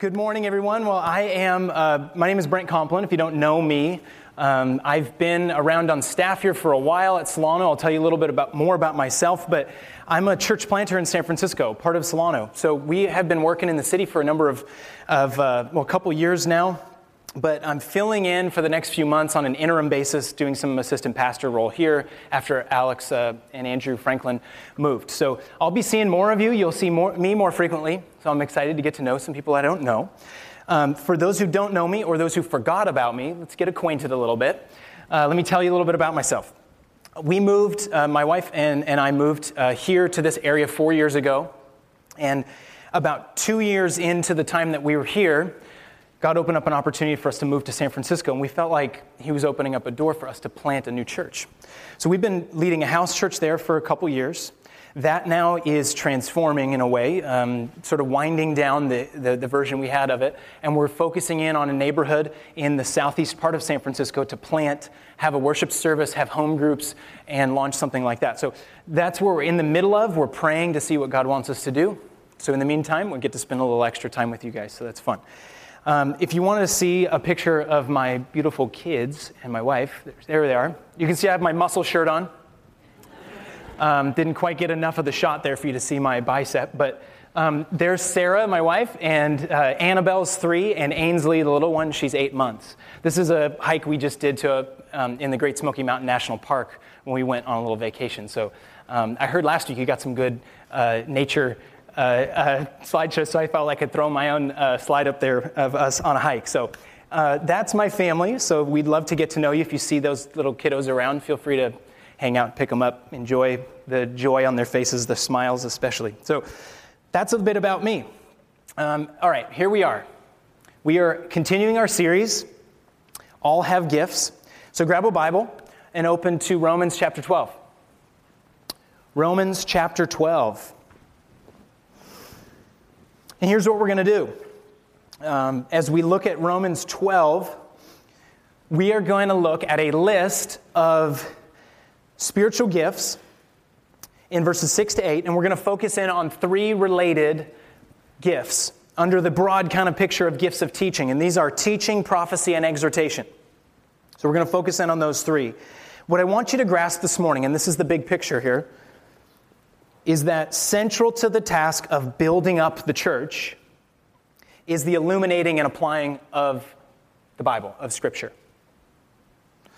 good morning, everyone. Well, I am, uh, my name is Brent Complin. If you don't know me, um, I've been around on staff here for a while at Solano. I'll tell you a little bit about, more about myself, but I'm a church planter in San Francisco, part of Solano. So we have been working in the city for a number of, of uh, well, a couple years now but I'm filling in for the next few months on an interim basis, doing some assistant pastor role here after Alex uh, and Andrew Franklin moved. So I'll be seeing more of you. You'll see more, me more frequently. So I'm excited to get to know some people I don't know. Um, for those who don't know me or those who forgot about me, let's get acquainted a little bit. Uh, let me tell you a little bit about myself. We moved, uh, my wife and, and I moved uh, here to this area four years ago. And about two years into the time that we were here, God opened up an opportunity for us to move to San Francisco, and we felt like He was opening up a door for us to plant a new church. So we've been leading a house church there for a couple years. That now is transforming in a way, um, sort of winding down the, the, the, version we had of it. And we're focusing in on a neighborhood in the southeast part of San Francisco to plant, have a worship service, have home groups, and launch something like that. So that's where we're in the middle of. We're praying to see what God wants us to do. So in the meantime, we get to spend a little extra time with you guys, so that's fun. Um, if you want to see a picture of my beautiful kids and my wife, there they are. You can see I have my muscle shirt on. Um, didn't quite get enough of the shot there for you to see my bicep, but um, there's Sarah, my wife, and uh, Annabelle's three, and Ainsley, the little one, she's eight months. This is a hike we just did to a, um, in the Great Smoky Mountain National Park when we went on a little vacation. So um, I heard last week you got some good uh, nature slideshow, so I felt like I could throw my own uh, slide up there of us on a hike. So uh, that's my family. So we'd love to get to know you. If you see those little kiddos around, feel free to hang out, pick them up, enjoy the joy on their faces, the smiles especially. So that's a bit about me. Um, all right, here we are. We are continuing our series, All Have Gifts. So grab a Bible and open to Romans chapter 12. Romans chapter 12. And here's what we're going to do. Um, as we look at Romans 12, we are going to look at a list of spiritual gifts in verses 6 to 8, and we're going to focus in on three related gifts under the broad kind of picture of gifts of teaching. And these are teaching, prophecy, and exhortation. So we're going to focus in on those three. What I want you to grasp this morning, and this is the big picture here, is that central to the task of building up the church is the illuminating and applying of the Bible, of Scripture.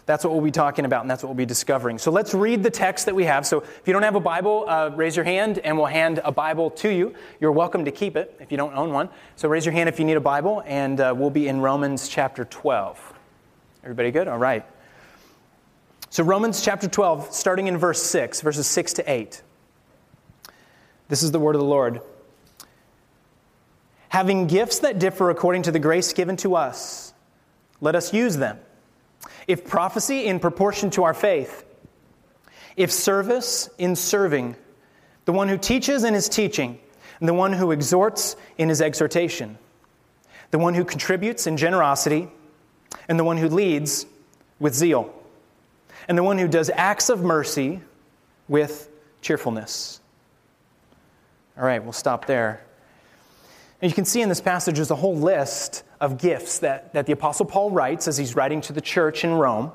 That's what we'll be talking about, and that's what we'll be discovering. So let's read the text that we have. So if you don't have a Bible, uh, raise your hand, and we'll hand a Bible to you. You're welcome to keep it if you don't own one. So raise your hand if you need a Bible, and uh, we'll be in Romans chapter 12. Everybody good? All right. So Romans chapter 12, starting in verse 6, verses 6 to 8. This is the word of the Lord. Having gifts that differ according to the grace given to us, let us use them. If prophecy, in proportion to our faith. If service, in serving. The one who teaches in his teaching, and the one who exhorts in his exhortation. The one who contributes in generosity, and the one who leads with zeal. And the one who does acts of mercy with cheerfulness. All right, we'll stop there. And you can see in this passage there's a whole list of gifts that, that the Apostle Paul writes as he's writing to the church in Rome.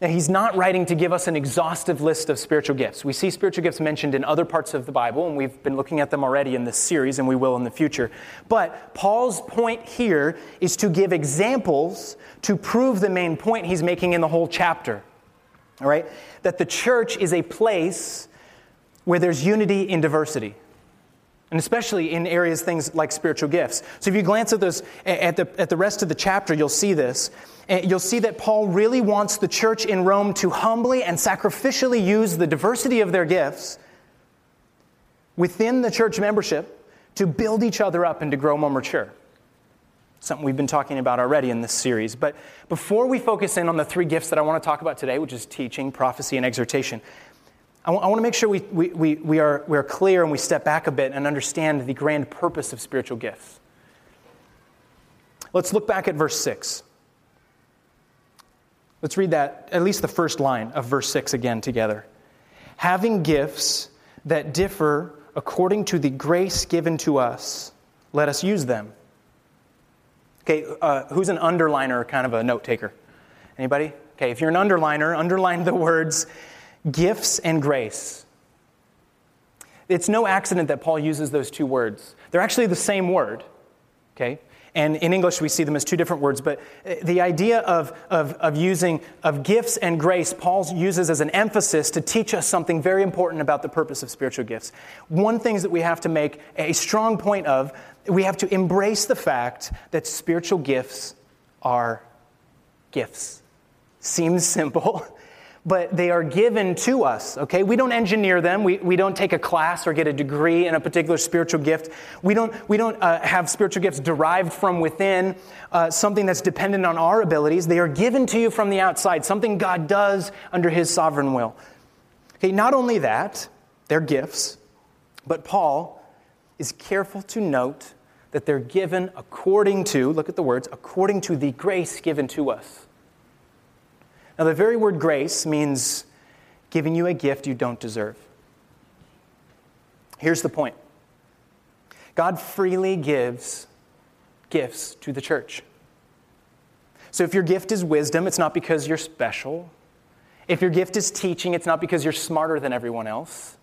Now, he's not writing to give us an exhaustive list of spiritual gifts. We see spiritual gifts mentioned in other parts of the Bible, and we've been looking at them already in this series, and we will in the future. But Paul's point here is to give examples to prove the main point he's making in the whole chapter. All right? That the church is a place where there's unity in diversity and especially in areas things like spiritual gifts. So if you glance at those at the at the rest of the chapter, you'll see this. You'll see that Paul really wants the church in Rome to humbly and sacrificially use the diversity of their gifts within the church membership to build each other up and to grow more mature. Something we've been talking about already in this series. But before we focus in on the three gifts that I want to talk about today, which is teaching, prophecy, and exhortation, I, want to make sure we, we, we, we, are, we are clear and we step back a bit and understand the grand purpose of spiritual gifts. Let's look back at verse 6. Let's read that, at least the first line of verse 6 again together. Having gifts that differ according to the grace given to us, let us use them. Okay, uh, who's an underliner, kind of a note taker? Anybody? Okay, if you're an underliner, underline the words gifts and grace. It's no accident that Paul uses those two words. They're actually the same word. Okay? And in English, we see them as two different words, but uh, the idea of, of, of using of gifts and grace, Paul uses as an emphasis to teach us something very important about the purpose of spiritual gifts. One thing that we have to make a strong point of, we have to embrace the fact that spiritual gifts are gifts. Seems simple, but they are given to us, okay? We don't engineer them. We, we don't take a class or get a degree in a particular spiritual gift. We don't, we don't uh, have spiritual gifts derived from within, uh, something that's dependent on our abilities. They are given to you from the outside, something God does under His sovereign will. Okay, not only that, they're gifts, but Paul is careful to note that they're given according to, look at the words, according to the grace given to us. Now, the very word grace means giving you a gift you don't deserve. Here's the point God freely gives gifts to the church. So if your gift is wisdom, it's not because you're special. If your gift is teaching, it's not because you're smarter than everyone else.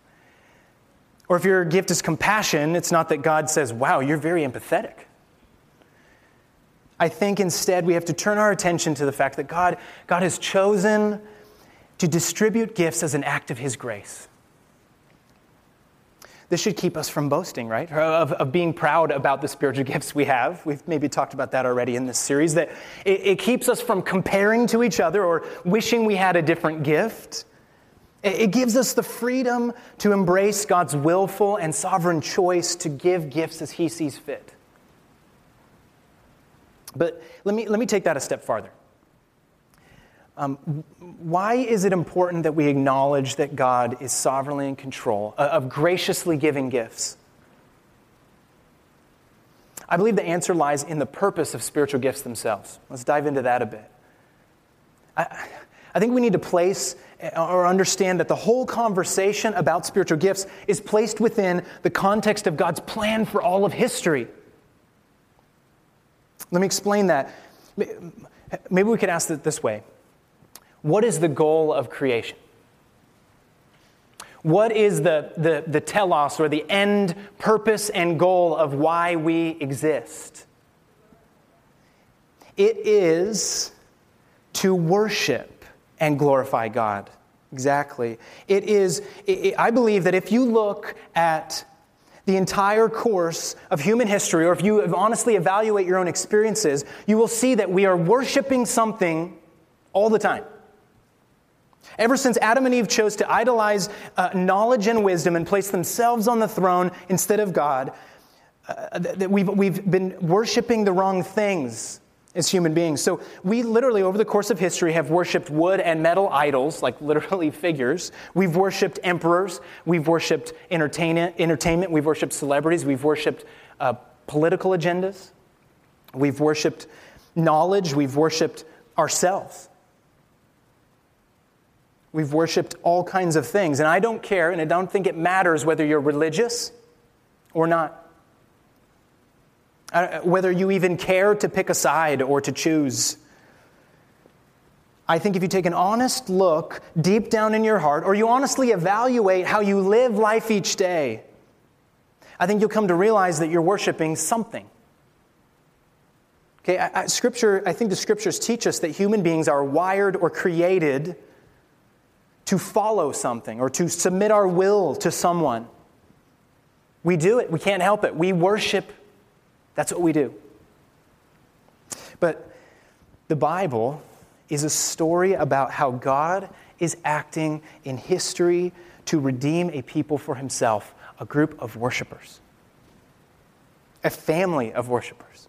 Or if your gift is compassion, it's not that God says, wow, you're very empathetic. I think instead we have to turn our attention to the fact that God, God has chosen to distribute gifts as an act of His grace. This should keep us from boasting, right? Of, of being proud about the spiritual gifts we have. We've maybe talked about that already in this series, that it, it keeps us from comparing to each other or wishing we had a different gift. It, it gives us the freedom to embrace God's willful and sovereign choice to give gifts as He sees fit. But let me, let me take that a step farther. Um, why is it important that we acknowledge that God is sovereignly in control of graciously giving gifts? I believe the answer lies in the purpose of spiritual gifts themselves. Let's dive into that a bit. I, I think we need to place or understand that the whole conversation about spiritual gifts is placed within the context of God's plan for all of history. Let me explain that. Maybe we could ask it this way What is the goal of creation? What is the, the, the telos or the end purpose and goal of why we exist? It is to worship and glorify God. Exactly. It is, it, I believe that if you look at the entire course of human history, or if you honestly evaluate your own experiences, you will see that we are worshiping something all the time. Ever since Adam and Eve chose to idolize uh, knowledge and wisdom and place themselves on the throne instead of God, uh, that we've, we've been worshiping the wrong things as human beings. So we literally, over the course of history, have worshipped wood and metal idols, like literally figures. We've worshipped emperors. We've worshipped entertainment. We've worshipped celebrities. We've worshipped uh, political agendas. We've worshipped knowledge. We've worshipped ourselves. We've worshipped all kinds of things. And I don't care, and I don't think it matters whether you're religious or not. Uh, whether you even care to pick a side or to choose. I think if you take an honest look deep down in your heart, or you honestly evaluate how you live life each day, I think you'll come to realize that you're worshiping something. Okay, I, I, scripture, I think the scriptures teach us that human beings are wired or created to follow something or to submit our will to someone. We do it, we can't help it. We worship that's what we do. But the Bible is a story about how God is acting in history to redeem a people for himself, a group of worshipers, a family of worshipers.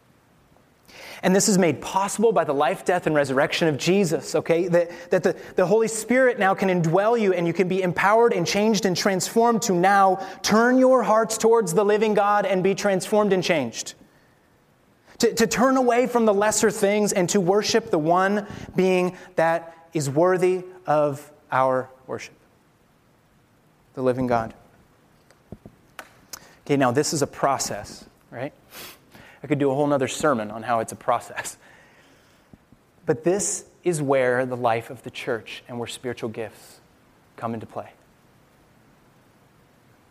And this is made possible by the life, death, and resurrection of Jesus, okay? That, that the, the Holy Spirit now can indwell you and you can be empowered and changed and transformed to now turn your hearts towards the living God and be transformed and changed to, to turn away from the lesser things and to worship the one being that is worthy of our worship the living God. Okay, now this is a process, right? I could do a whole nother sermon on how it's a process. But this is where the life of the church and where spiritual gifts come into play.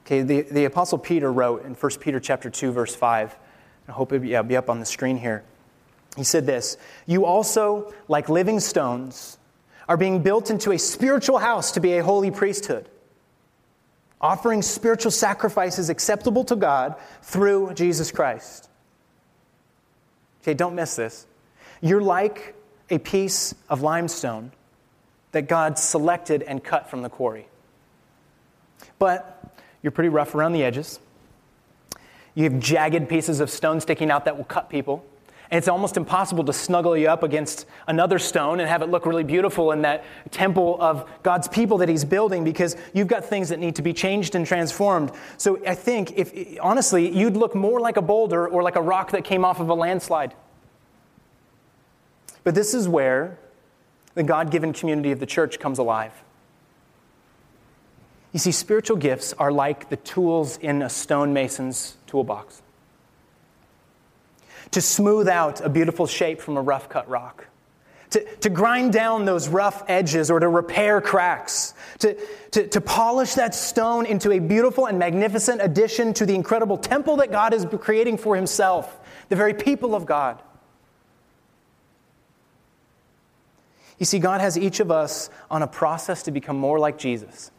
Okay, the, the Apostle Peter wrote in 1 Peter chapter 2, verse 5. I hope it yeah, be up on the screen here. He said this You also, like living stones, are being built into a spiritual house to be a holy priesthood, offering spiritual sacrifices acceptable to God through Jesus Christ. Okay, don't miss this. You're like a piece of limestone that God selected and cut from the quarry. But you're pretty rough around the edges. You have jagged pieces of stone sticking out that will cut people. And it's almost impossible to snuggle you up against another stone and have it look really beautiful in that temple of God's people that He's building because you've got things that need to be changed and transformed. So I think, if honestly, you'd look more like a boulder or like a rock that came off of a landslide. But this is where the God given community of the church comes alive. You see, spiritual gifts are like the tools in a stonemason's toolbox to smooth out a beautiful shape from a rough cut rock, to, to grind down those rough edges or to repair cracks, to, to, to polish that stone into a beautiful and magnificent addition to the incredible temple that God is creating for Himself, the very people of God. You see, God has each of us on a process to become more like Jesus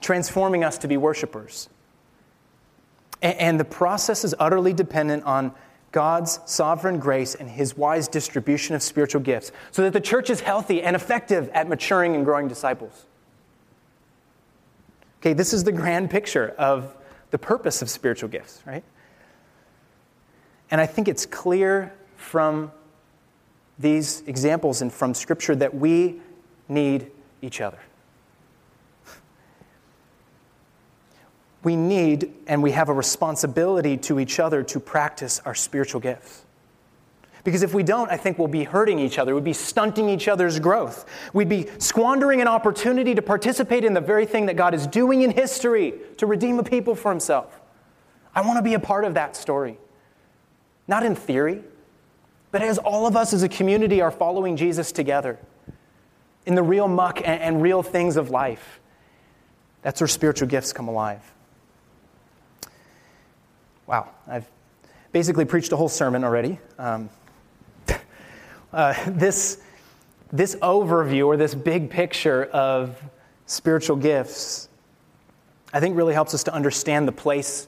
transforming us to be worshipers. And the process is utterly dependent on God's sovereign grace and his wise distribution of spiritual gifts so that the church is healthy and effective at maturing and growing disciples. Okay, this is the grand picture of the purpose of spiritual gifts, right? And I think it's clear from these examples and from Scripture that we need each other. We need and we have a responsibility to each other to practice our spiritual gifts. Because if we don't, I think we'll be hurting each other. We'd be stunting each other's growth. We'd be squandering an opportunity to participate in the very thing that God is doing in history to redeem a people for himself. I want to be a part of that story. Not in theory, but as all of us as a community are following Jesus together in the real muck and, and real things of life. That's where spiritual gifts come alive. Wow, I've basically preached a whole sermon already. Um, uh, this, this overview or this big picture of spiritual gifts, I think really helps us to understand the place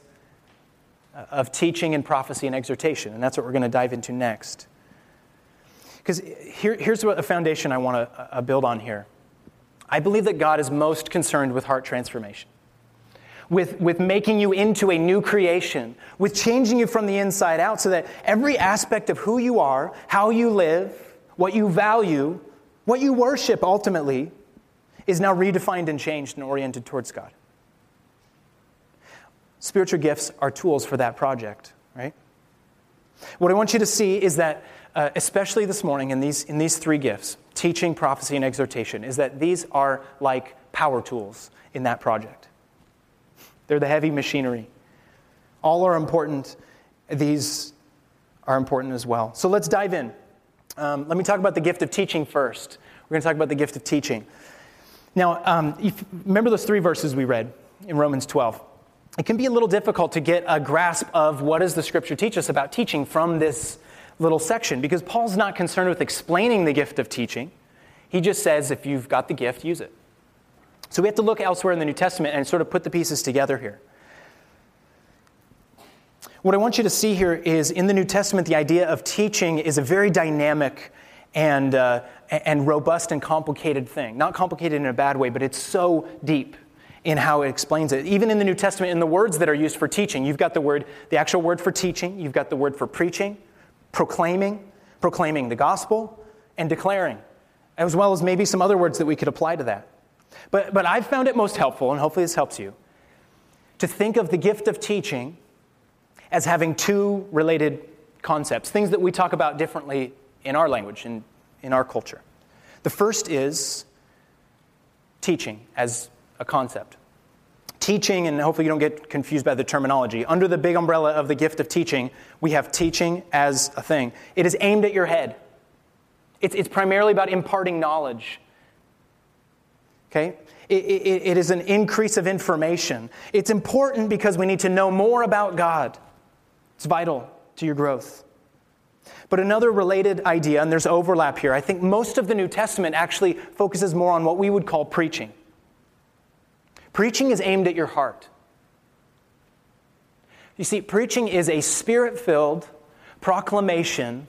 uh, of teaching and prophecy and exhortation. And that's what we're going to dive into next. Because here, here's a foundation I want to uh, build on here. I believe that God is most concerned with heart transformation with, with making you into a new creation, with changing you from the inside out so that every aspect of who you are, how you live, what you value, what you worship ultimately, is now redefined and changed and oriented towards God. Spiritual gifts are tools for that project, right? What I want you to see is that, uh, especially this morning in these, in these three gifts teaching, prophecy, and exhortation is that these are like power tools in that project. They're the heavy machinery. All are important. These are important as well. So let's dive in. Um, let me talk about the gift of teaching first. We're going to talk about the gift of teaching. Now, um, remember those three verses we read in Romans 12. It can be a little difficult to get a grasp of what does the scripture teach us about teaching from this little section because Paul's not concerned with explaining the gift of teaching. He just says, if you've got the gift, use it. So we have to look elsewhere in the New Testament and sort of put the pieces together here. What I want you to see here is in the New Testament, the idea of teaching is a very dynamic and, uh, and robust and complicated thing. Not complicated in a bad way, but it's so deep in how it explains it. Even in the New Testament, in the words that are used for teaching, you've got the word, the actual word for teaching, you've got the word for preaching, proclaiming, proclaiming the gospel, and declaring, as well as maybe some other words that we could apply to that. But, but I've found it most helpful, and hopefully this helps you, to think of the gift of teaching as having two related concepts, things that we talk about differently in our language, in, in our culture. The first is teaching as a concept. Teaching, and hopefully you don't get confused by the terminology. Under the big umbrella of the gift of teaching, we have teaching as a thing. It is aimed at your head, it's, it's primarily about imparting knowledge. Okay? It, it, it is an increase of information. It's important because we need to know more about God. It's vital to your growth. But another related idea, and there's overlap here, I think most of the New Testament actually focuses more on what we would call preaching. Preaching is aimed at your heart. You see, preaching is a spirit filled proclamation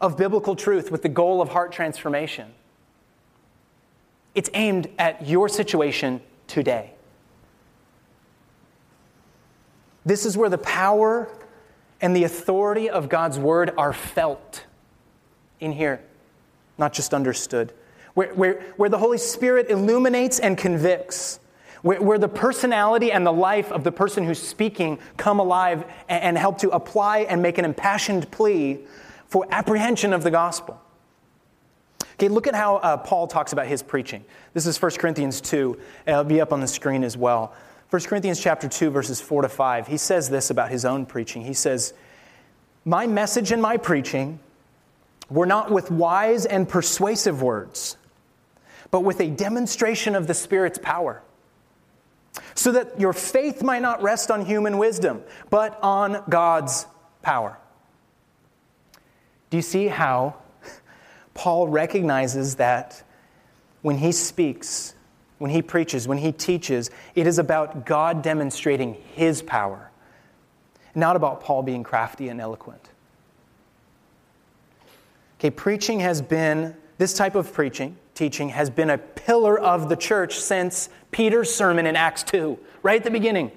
of biblical truth with the goal of heart transformation. It's aimed at your situation today. This is where the power and the authority of God's word are felt in here, not just understood. Where, where, where the Holy Spirit illuminates and convicts, where, where the personality and the life of the person who's speaking come alive and, and help to apply and make an impassioned plea for apprehension of the gospel. Okay, look at how uh, Paul talks about his preaching. This is 1 Corinthians 2. It'll be up on the screen as well. 1 Corinthians chapter 2 verses 4 to 5. He says this about his own preaching. He says, "My message and my preaching were not with wise and persuasive words, but with a demonstration of the Spirit's power, so that your faith might not rest on human wisdom, but on God's power." Do you see how Paul recognizes that when he speaks, when he preaches, when he teaches, it is about God demonstrating his power, not about Paul being crafty and eloquent. Okay, preaching has been, this type of preaching, teaching, has been a pillar of the church since Peter's sermon in Acts 2, right at the beginning.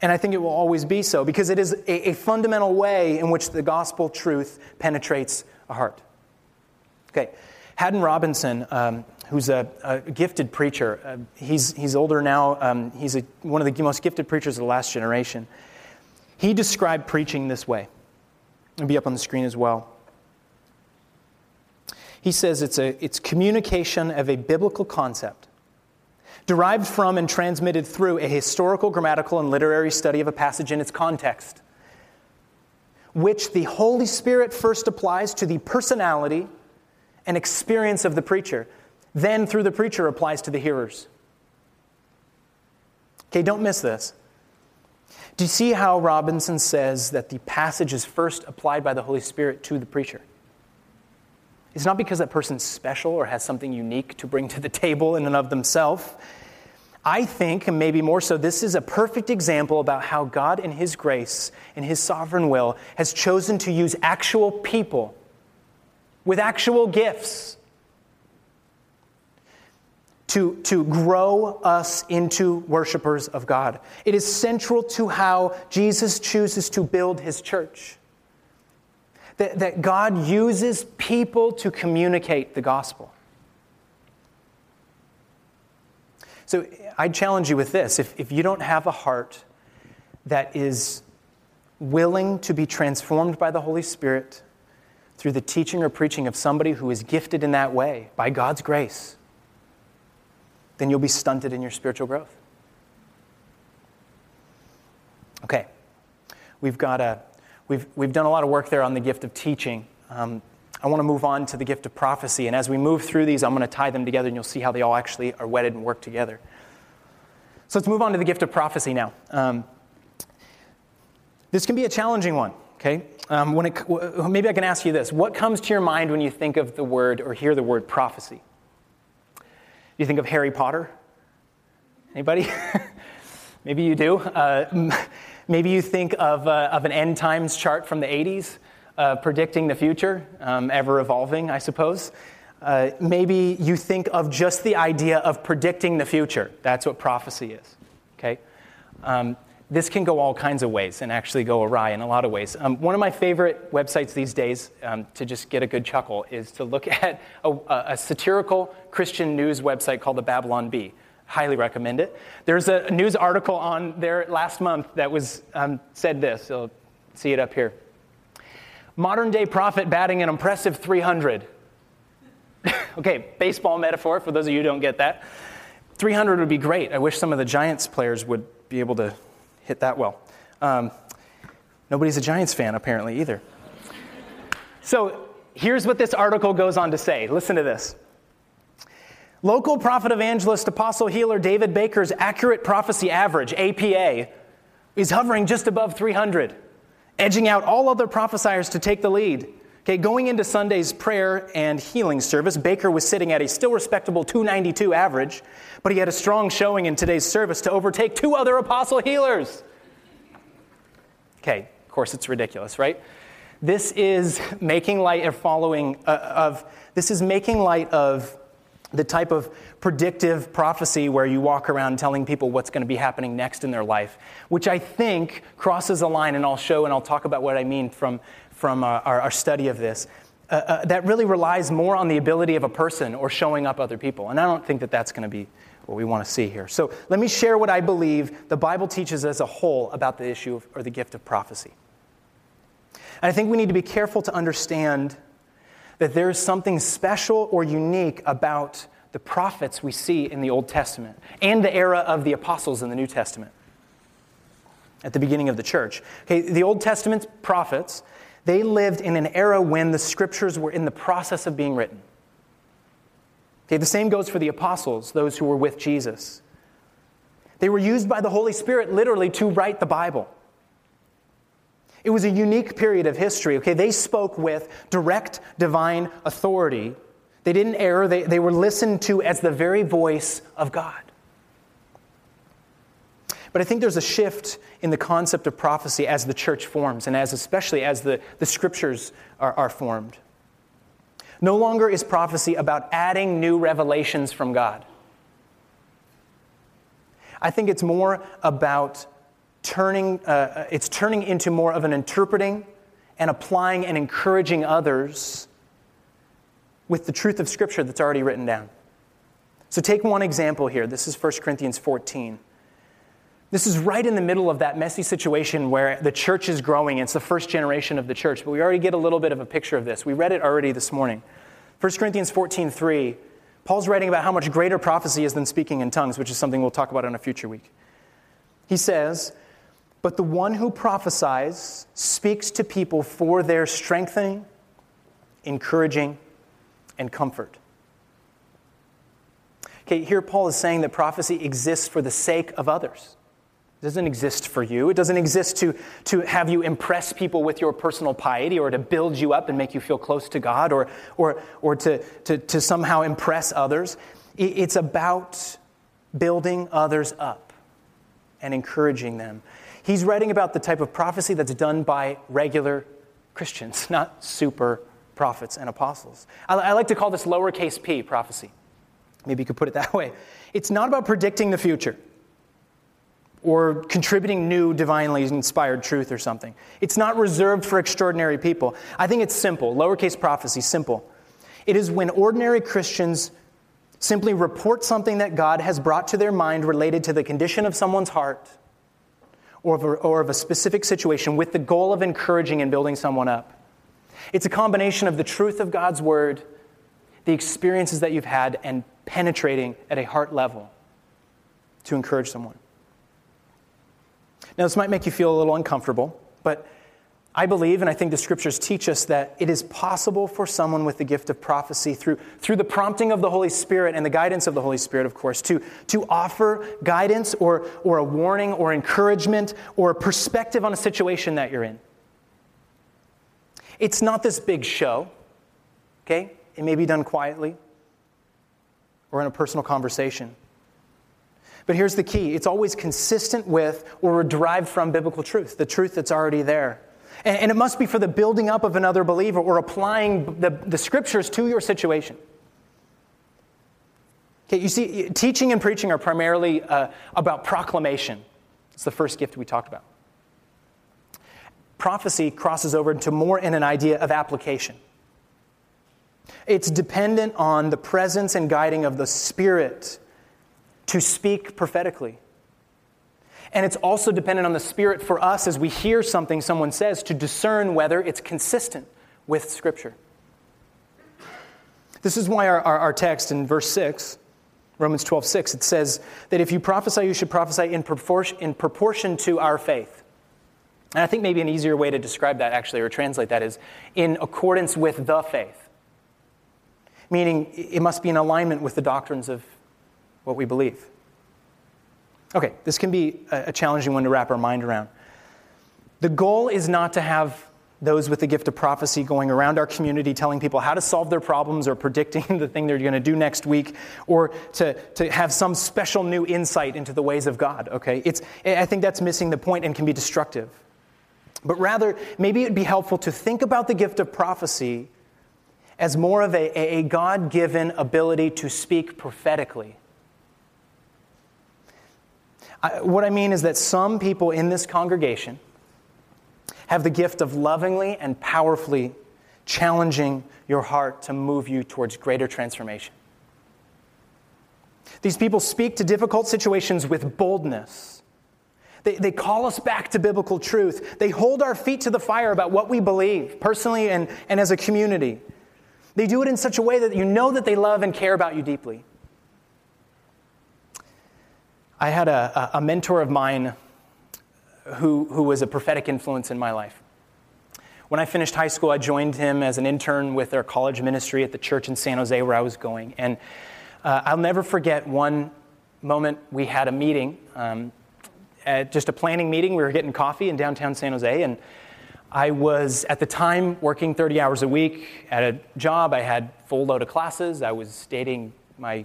And I think it will always be so because it is a, a fundamental way in which the gospel truth penetrates a heart. Okay, Haddon Robinson, um, who's a, a, gifted preacher, uh, he's, he's older now, um, he's a, one of the most gifted preachers of the last generation. He described preaching this way. It'll be up on the screen as well. He says it's, a, it's communication of a biblical concept derived from and transmitted through a historical, grammatical, and literary study of a passage in its context which the Holy Spirit first applies to the personality and experience of the preacher, then through the preacher applies to the hearers. Okay, don't miss this. Do you see how Robinson says that the passage is first applied by the Holy Spirit to the preacher? It's not because that person's special or has something unique to bring to the table in and of themselves. I think, and maybe more so, this is a perfect example about how God, in His grace and His sovereign will, has chosen to use actual people with actual gifts to, to grow us into worshipers of God. It is central to how Jesus chooses to build His church. That, that God uses people to communicate the gospel. So I'd challenge you with this. If, if you don't have a heart that is willing to be transformed by the Holy Spirit through the teaching or preaching of somebody who is gifted in that way by God's grace, then you'll be stunted in your spiritual growth. Okay, we've got a, we've, we've done a lot of work there on the gift of teaching. Um, I want to move on to the gift of prophecy. And as we move through these, I'm going to tie them together and you'll see how they all actually are wedded and work together. So let's move on to the gift of prophecy now. Um, this can be a challenging one, okay? Um, when it, maybe I can ask you this What comes to your mind when you think of the word or hear the word prophecy? Do you think of Harry Potter? Anybody? maybe you do. Uh, maybe you think of, uh, of an end times chart from the 80s uh, predicting the future, um, ever evolving, I suppose. Uh, maybe you think of just the idea of predicting the future. That's what prophecy is. Okay? Um, this can go all kinds of ways and actually go awry in a lot of ways. Um, one of my favorite websites these days um, to just get a good chuckle is to look at a, a, satirical Christian news website called the Babylon Bee. Highly recommend it. There's a news article on there last month that was um, said this. You'll see it up here. Modern day prophet batting an impressive 300. okay, baseball metaphor for those of you who don't get that. 300 would be great. I wish some of the Giants players would be able to hit that well. Um, nobody's a Giants fan, apparently, either. So here's what this article goes on to say. Listen to this. Local prophet evangelist apostle healer David Baker's accurate prophecy average, APA, is hovering just above 300, edging out all other prophesiers to take the lead. Okay, going into Sunday's prayer and healing service, Baker was sitting at a still respectable 292 average, but he had a strong showing in today's service to overtake two other apostle healers. Okay, of course it's ridiculous, right? This is making light of following uh, of this is making light of the type of predictive prophecy where you walk around telling people what's going to be happening next in their life, which I think crosses a line, and I'll show and I'll talk about what I mean from, from uh, our, our, study of this. Uh, uh, that really relies more on the ability of a person or showing up other people. And I don't think that that's going to be what we want to see here. So let me share what I believe the Bible teaches as a whole about the issue of, or the gift of prophecy. And I think we need to be careful to understand that there is something special or unique about the prophets we see in the Old Testament and the era of the apostles in the New Testament at the beginning of the church. Okay, the Old Testament prophets, they lived in an era when the scriptures were in the process of being written. Okay, the same goes for the apostles, those who were with Jesus. They were used by the Holy Spirit literally to write the Bible. It was a unique period of history. Okay, they spoke with direct divine authority. They didn't err, they, they were listened to as the very voice of God. But I think there's a shift in the concept of prophecy as the church forms, and as especially as the, the scriptures are, are formed. No longer is prophecy about adding new revelations from God. I think it's more about turning, uh, uh, it's turning into more of an interpreting and applying and encouraging others with the truth of Scripture that's already written down. So take one example here. This is 1 Corinthians 14. This is right in the middle of that messy situation where the church is growing. It's the first generation of the church, but we already get a little bit of a picture of this. We read it already this morning. 1 Corinthians 14 3, Paul's writing about how much greater prophecy is than speaking in tongues, which is something we'll talk about in a future week. He says, but the one who prophesies speaks to people for their strengthening, encouraging, and comfort. Okay, here Paul is saying that prophecy exists for the sake of others. It doesn't exist for you. It doesn't exist to, to have you impress people with your personal piety or to build you up and make you feel close to God or, or, or to, to, to somehow impress others. It's about building others up and encouraging them. He's writing about the type of prophecy that's done by regular Christians, not super prophets and apostles. I, I like to call this lowercase p prophecy. Maybe you could put it that way. It's not about predicting the future or contributing new divinely inspired truth or something. It's not reserved for extraordinary people. I think it's simple. Lowercase prophecy, simple. It is when ordinary Christians simply report something that God has brought to their mind related to the condition of someone's heart or of, a, or of a specific situation with the goal of encouraging and building someone up. It's a combination of the truth of God's word, the experiences that you've had, and penetrating at a heart level to encourage someone. Now, this might make you feel a little uncomfortable, but I believe, and I think the scriptures teach us, that it is possible for someone with the gift of prophecy, through, through the prompting of the Holy Spirit and the guidance of the Holy Spirit, of course, to, to offer guidance or, or a warning or encouragement or a perspective on a situation that you're in. It's not this big show, okay? It may be done quietly or in a personal conversation. But here's the key it's always consistent with or derived from biblical truth, the truth that's already there. And, it must be for the building up of another believer or applying the, the scriptures to your situation. Okay, you see, teaching and preaching are primarily uh, about proclamation. It's the first gift we talked about. Prophecy crosses over into more in an idea of application. It's dependent on the presence and guiding of the Spirit to speak prophetically. And it's also dependent on the Spirit for us as we hear something someone says to discern whether it's consistent with Scripture. This is why our, our, our text in verse 6 Romans 12, 6, it says that if you prophesy, you should prophesy in proportion, in proportion to our faith. And I think maybe an easier way to describe that, actually, or translate that, is in accordance with the faith. Meaning, it must be in alignment with the doctrines of what we believe. Okay, this can be a challenging one to wrap our mind around. The goal is not to have those with the gift of prophecy going around our community telling people how to solve their problems or predicting the thing they're going to do next week or to, to have some special new insight into the ways of God, okay? It's, I think that's missing the point and can be destructive. But rather, maybe it'd be helpful to think about the gift of prophecy as more of a, a God given ability to speak prophetically. I, what I mean is that some people in this congregation have the gift of lovingly and powerfully challenging your heart to move you towards greater transformation. These people speak to difficult situations with boldness. They, they call us back to biblical truth. They hold our feet to the fire about what we believe, personally and, and as a community. They do it in such a way that you know that they love and care about you deeply. I had a, a mentor of mine who, who was a prophetic influence in my life. When I finished high school, I joined him as an intern with our college ministry at the church in San Jose where I was going. And uh, I'll never forget one moment we had a meeting, um, just a planning meeting. We were getting coffee in downtown San Jose. And I was, at the time, working 30 hours a week at a job. I had full load of classes. I was dating my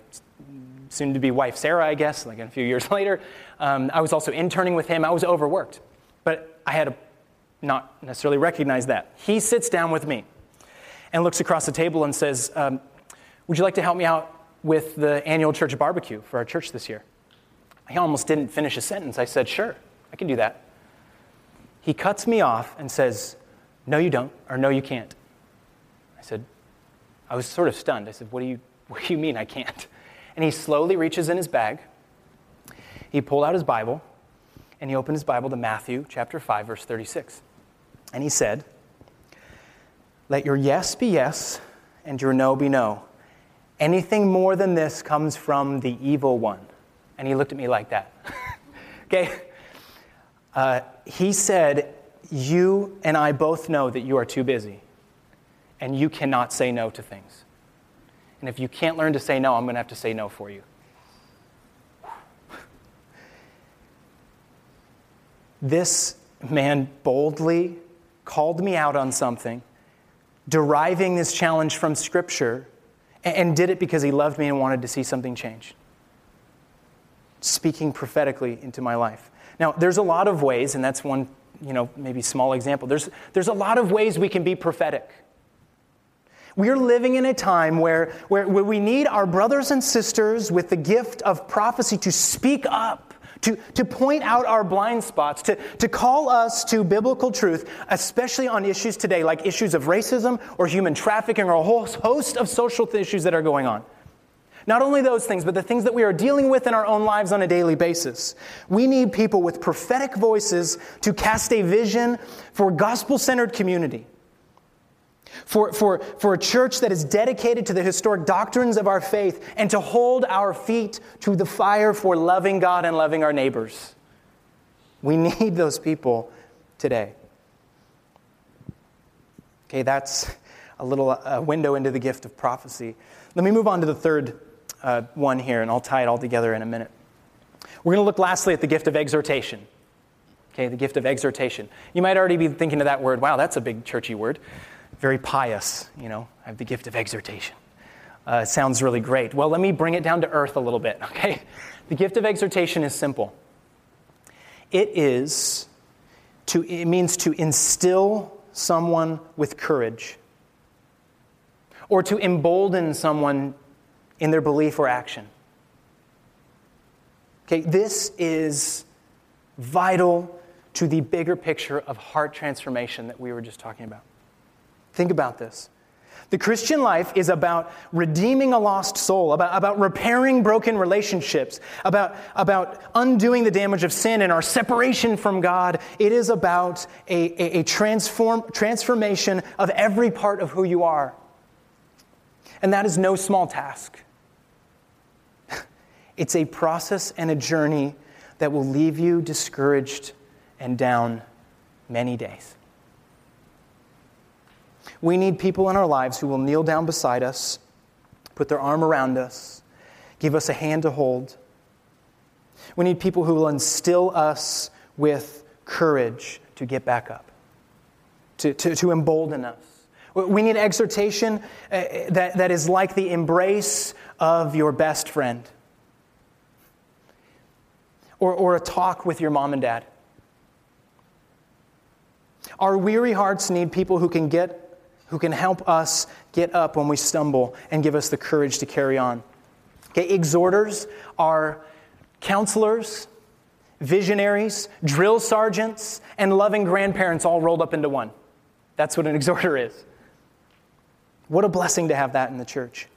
soon to be wife Sarah, I guess, like a few years later. Um, I was also interning with him. I was overworked, but I had not necessarily recognized that. He sits down with me and looks across the table and says, um, Would you like to help me out with the annual church barbecue for our church this year? I almost didn't finish a sentence. I said, Sure, I can do that. He cuts me off and says, No, you don't, or No, you can't. I said, I was sort of stunned. I said, What do you, what do you mean I can't? And he slowly reaches in his bag. He pulled out his Bible and he opened his Bible to Matthew chapter 5, verse 36. And he said, Let your yes be yes and your no be no. Anything more than this comes from the evil one. And he looked at me like that. okay? Uh, he said, You and I both know that you are too busy and you cannot say no to things. And if you can't learn to say no, I'm going to have to say no for you. This man boldly called me out on something, deriving this challenge from Scripture, and did it because he loved me and wanted to see something change. Speaking prophetically into my life. Now, there's a lot of ways, and that's one, you know, maybe small example. There's, there's a lot of ways we can be prophetic. We're living in a time where, where, where, we need our brothers and sisters with the gift of prophecy to speak up, to, to point out our blind spots, to, to call us to biblical truth, especially on issues today like issues of racism or human trafficking or a whole host of social issues that are going on. Not only those things, but the things that we are dealing with in our own lives on a daily basis. We need people with prophetic voices to cast a vision for gospel centered community for, for, for a church that is dedicated to the historic doctrines of our faith and to hold our feet to the fire for loving God and loving our neighbors. We need those people today. Okay, that's a little uh, window into the gift of prophecy. Let me move on to the third uh, one here, and I'll tie it all together in a minute. We're going to look lastly at the gift of exhortation. Okay, the gift of exhortation. You might already be thinking of that word. Wow, that's a big churchy word very pious, you know, I have the gift of exhortation. Uh, sounds really great. Well, let me bring it down to earth a little bit, okay? The gift of exhortation is simple. It is to, it means to instill someone with courage or to embolden someone in their belief or action. Okay, this is vital to the bigger picture of heart transformation that we were just talking about. Think about this. The Christian life is about redeeming a lost soul, about, about repairing broken relationships, about, about undoing the damage of sin and our separation from God. It is about a, a, a transform, transformation of every part of who you are. And that is no small task. It's a process and a journey that will leave you discouraged and down many days. We need people in our lives who will kneel down beside us, put their arm around us, give us a hand to hold. We need people who will instill us with courage to get back up, to, to, to embolden us. We need exhortation uh, that, that is like the embrace of your best friend or, or a talk with your mom and dad. Our weary hearts need people who can get who can help us get up when we stumble and give us the courage to carry on. Okay, exhorters are counselors, visionaries, drill sergeants, and loving grandparents all rolled up into one. That's what an exhorter is. What a blessing to have that in the church.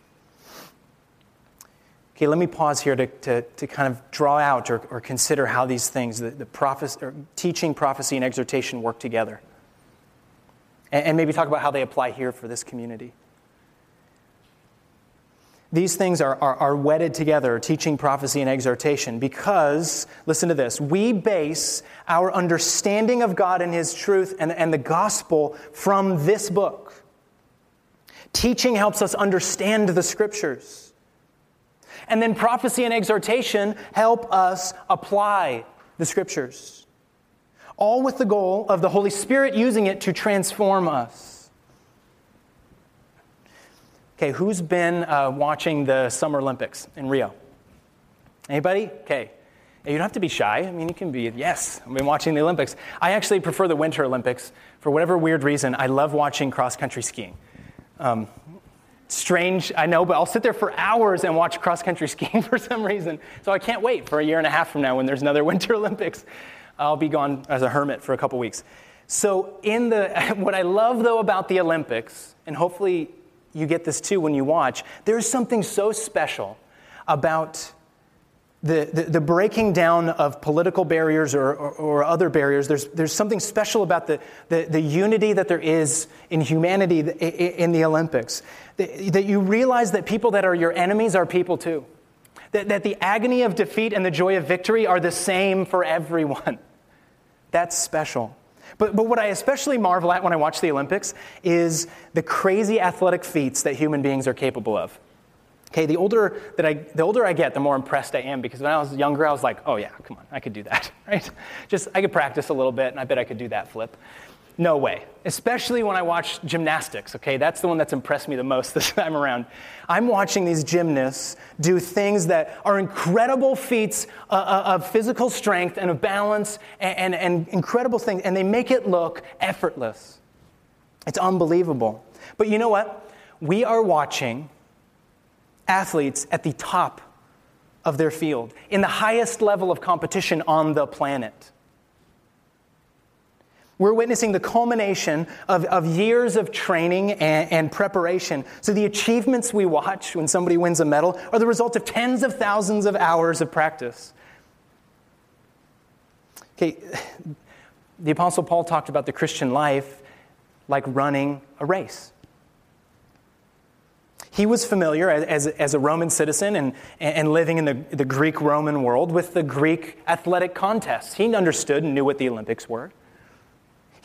Okay, let me pause here to, to, to kind of draw out or, or consider how these things, the, the prophecy, teaching, prophecy, and exhortation work together. And, maybe talk about how they apply here for this community. These things are, are, are wedded together, teaching, prophecy, and exhortation, because, listen to this, we base our understanding of God and His truth and, and the gospel from this book. Teaching helps us understand the scriptures. And then prophecy and exhortation help us apply the scriptures, all with the goal of the Holy Spirit using it to transform us. Okay, who's been uh, watching the Summer Olympics in Rio? Anybody? Okay. You don't have to be shy. I mean, you can be, yes, I've been watching the Olympics. I actually prefer the Winter Olympics. For whatever weird reason, I love watching cross country skiing. Um, strange, I know, but I'll sit there for hours and watch cross country skiing for some reason. So I can't wait for a year and a half from now when there's another Winter Olympics. I'll be gone as a hermit for a couple weeks. So, in the, what I love though about the Olympics, and hopefully you get this too when you watch, there's something so special about the, the, the, breaking down of political barriers or, or, or, other barriers, there's, there's something special about the, the, the unity that there is in humanity in the Olympics. That you realize that people that are your enemies are people too. That, that the agony of defeat and the joy of victory are the same for everyone. That's special. But, but what I especially marvel at when I watch the Olympics is the crazy athletic feats that human beings are capable of. Okay, the older that I, the older I get, the more impressed I am because when I was younger, I was like, oh yeah, come on, I could do that, right? Just I could practice a little bit, and I bet I could do that flip. No way. Especially when I watch gymnastics, okay? That's the one that's impressed me the most this time around. I'm watching these gymnasts do things that are incredible feats uh, uh, of physical strength and of balance and, and, and incredible things, and they make it look effortless. It's unbelievable. But you know what? We are watching athletes at the top of their field, in the highest level of competition on the planet. We're witnessing the culmination of, of years of training and, and, preparation. So, the achievements we watch when somebody wins a medal are the result of tens of thousands of hours of practice. Okay, the Apostle Paul talked about the Christian life like running a race. He was familiar as, as a Roman citizen and, and living in the, the Greek Roman world with the Greek athletic contests. He understood and knew what the Olympics were.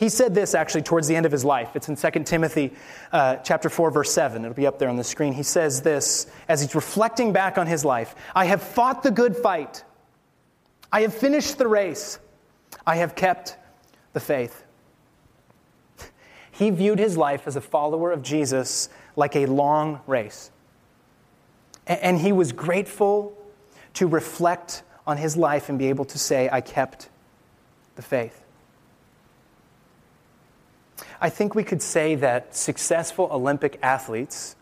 He said this actually towards the end of his life. It's in 2 Timothy uh, chapter 4, verse 7. It'll be up there on the screen. He says this as he's reflecting back on his life I have fought the good fight, I have finished the race, I have kept the faith. He viewed his life as a follower of Jesus like a long race. And he was grateful to reflect on his life and be able to say, I kept the faith. I think we could say that successful Olympic athletes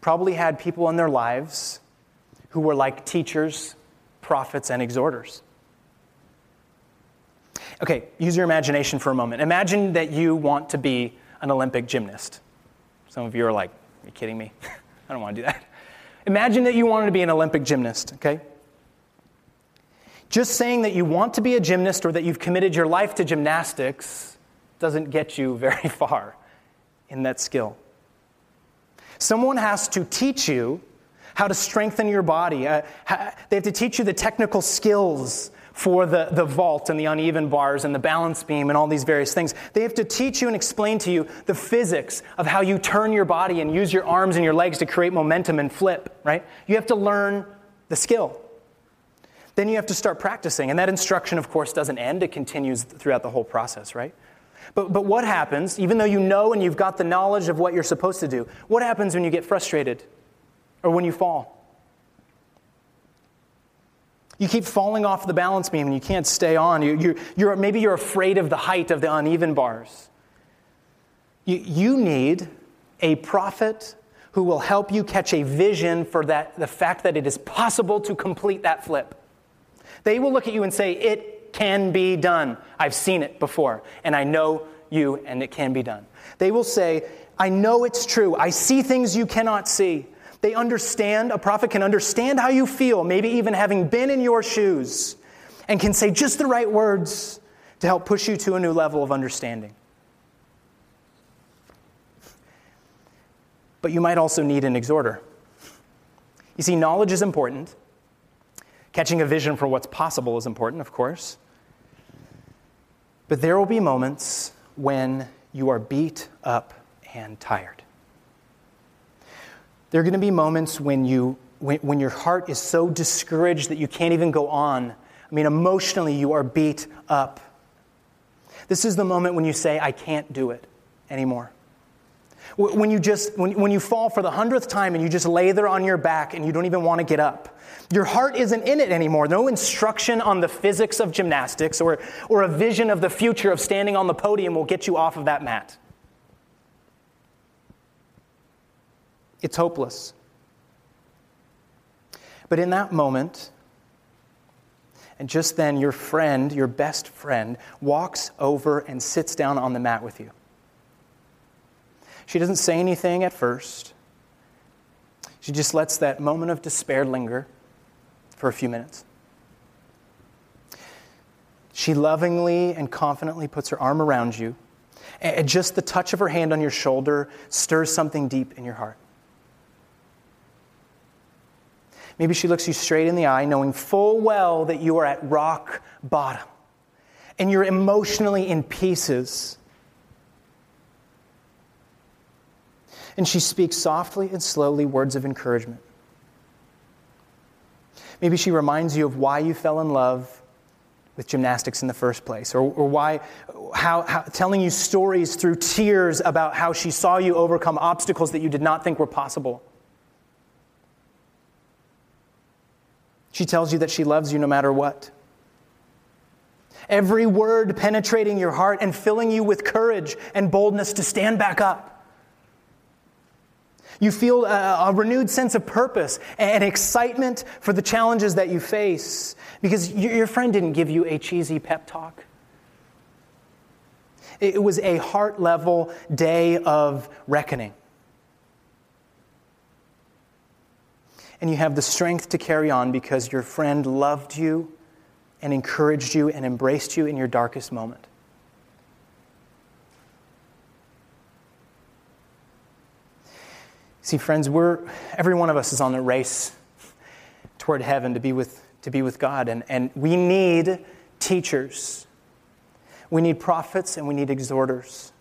probably had people in their lives who were like teachers, prophets, and exhorters. Okay, use your imagination for a moment. Imagine that you want to be an Olympic gymnast. Some of you are like, Are you kidding me? I don't want to do that. Imagine that you wanted to be an Olympic gymnast, okay? Just saying that you want to be a gymnast or that you've committed your life to gymnastics doesn't get you very far in that skill. Someone has to teach you how to strengthen your body. Uh, they have to teach you the technical skills for the, the vault and the uneven bars and the balance beam and all these various things. They have to teach you and explain to you the physics of how you turn your body and use your arms and your legs to create momentum and flip, right? You have to learn the skill. Then you have to start practicing. And that instruction, of course, doesn't end, it continues throughout the whole process, right? But, but what happens, even though you know and you've got the knowledge of what you're supposed to do, what happens when you get frustrated or when you fall? You keep falling off the balance beam and you can't stay on. You, you're, you're, maybe you're afraid of the height of the uneven bars. You, you need a prophet who will help you catch a vision for that, the fact that it is possible to complete that flip. They will look at you and say, It can be done. I've seen it before, and I know you, and it can be done. They will say, I know it's true. I see things you cannot see. They understand, a prophet can understand how you feel, maybe even having been in your shoes, and can say just the right words to help push you to a new level of understanding. But you might also need an exhorter. You see, knowledge is important, Catching a vision for what's possible is important, of course. But there will be moments when you are beat up and tired. There are going to be moments when, you, when, when your heart is so discouraged that you can't even go on. I mean, emotionally, you are beat up. This is the moment when you say, I can't do it anymore. When you just when, when you fall for the hundredth time and you just lay there on your back and you don't even want to get up. Your heart isn't in it anymore. No instruction on the physics of gymnastics or, or a vision of the future of standing on the podium will get you off of that mat. It's hopeless. But in that moment, and just then, your friend, your best friend, walks over and sits down on the mat with you. She doesn't say anything at first. She just lets that moment of despair linger for a few minutes. She lovingly and confidently puts her arm around you, and just the touch of her hand on your shoulder stirs something deep in your heart. Maybe she looks you straight in the eye, knowing full well that you are at rock bottom and you're emotionally in pieces. And she speaks softly and slowly words of encouragement. Maybe she reminds you of why you fell in love with gymnastics in the first place, or, or why, how, how, telling you stories through tears about how she saw you overcome obstacles that you did not think were possible. She tells you that she loves you no matter what. Every word penetrating your heart and filling you with courage and boldness to stand back up. You feel a, a, renewed sense of purpose and excitement for the challenges that you face because your friend didn't give you a cheesy pep talk. It was a heart level day of reckoning. And you have the strength to carry on because your friend loved you and encouraged you and embraced you in your darkest moment. See, friends, we're, every one of us is on the race toward heaven to be with, to be with God, and, and we need teachers. We need prophets and we need exhorters.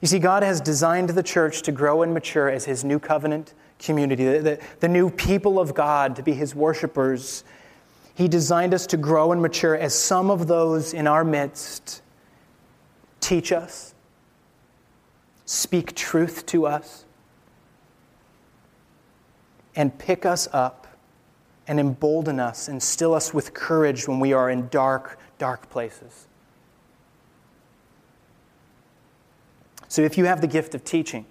You see, God has designed the church to grow and mature as His new covenant community, the, the, the new people of God to be His worshipers. He designed us to grow and mature as some of those in our midst teach us, speak truth to us, and pick us up and embolden us and still us with courage when we are in dark, dark places. So if you have the gift of teaching,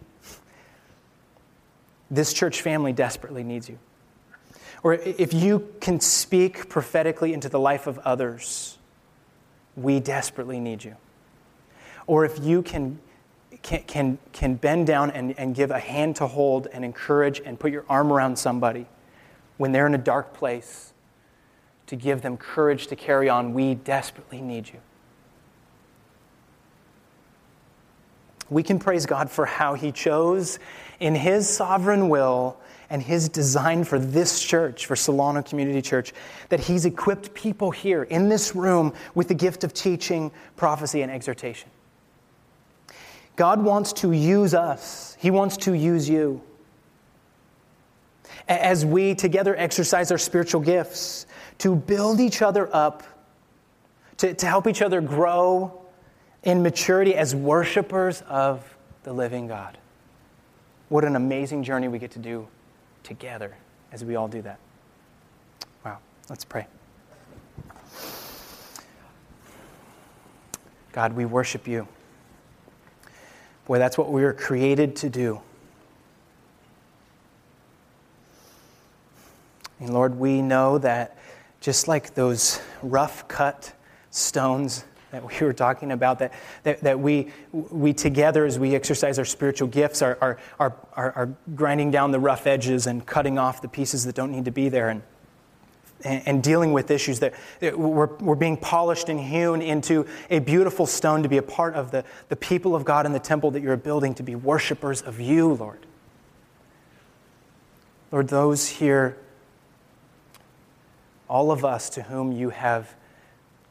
this church family desperately needs you. Or if you can speak prophetically into the life of others, we desperately need you. Or if you can can, can, can bend down and, and give a hand to hold and encourage and put your arm around somebody when they're in a dark place to give them courage to carry on. We desperately need you. we can praise God for how He chose in His sovereign will and His design for this church, for Solano Community Church, that He's equipped people here in this room with the gift of teaching, prophecy, and exhortation. God wants to use us, He wants to use you. As we together exercise our spiritual gifts to build each other up, to, to help each other grow in maturity as worshipers of the living God. What an amazing journey we get to do together as we all do that. Wow, let's pray. God, we worship you. Boy, that's what we were created to do. And Lord, we know that just like those rough cut stones that we were talking about, that, that, that we, we together, as we exercise our spiritual gifts, are, are, are, are, grinding down the rough edges and cutting off the pieces that don't need to be there and, and, dealing with issues that, that we're, we're being polished and hewn into a beautiful stone to be a part of the, the people of God in the temple that you're building, to be worshipers of you, Lord. Lord, those here, all of us to whom you have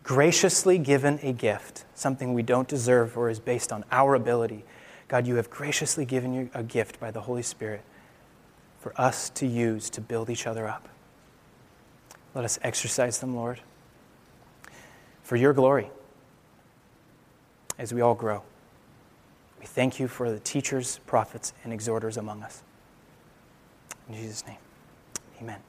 graciously given a gift, something we don't deserve or is based on our ability. God, you have graciously given you a gift by the Holy Spirit for us to use to build each other up. Let us exercise them, Lord, for your glory as we all grow. We thank you for the teachers, prophets, and exhorters among us. In Jesus' name, amen.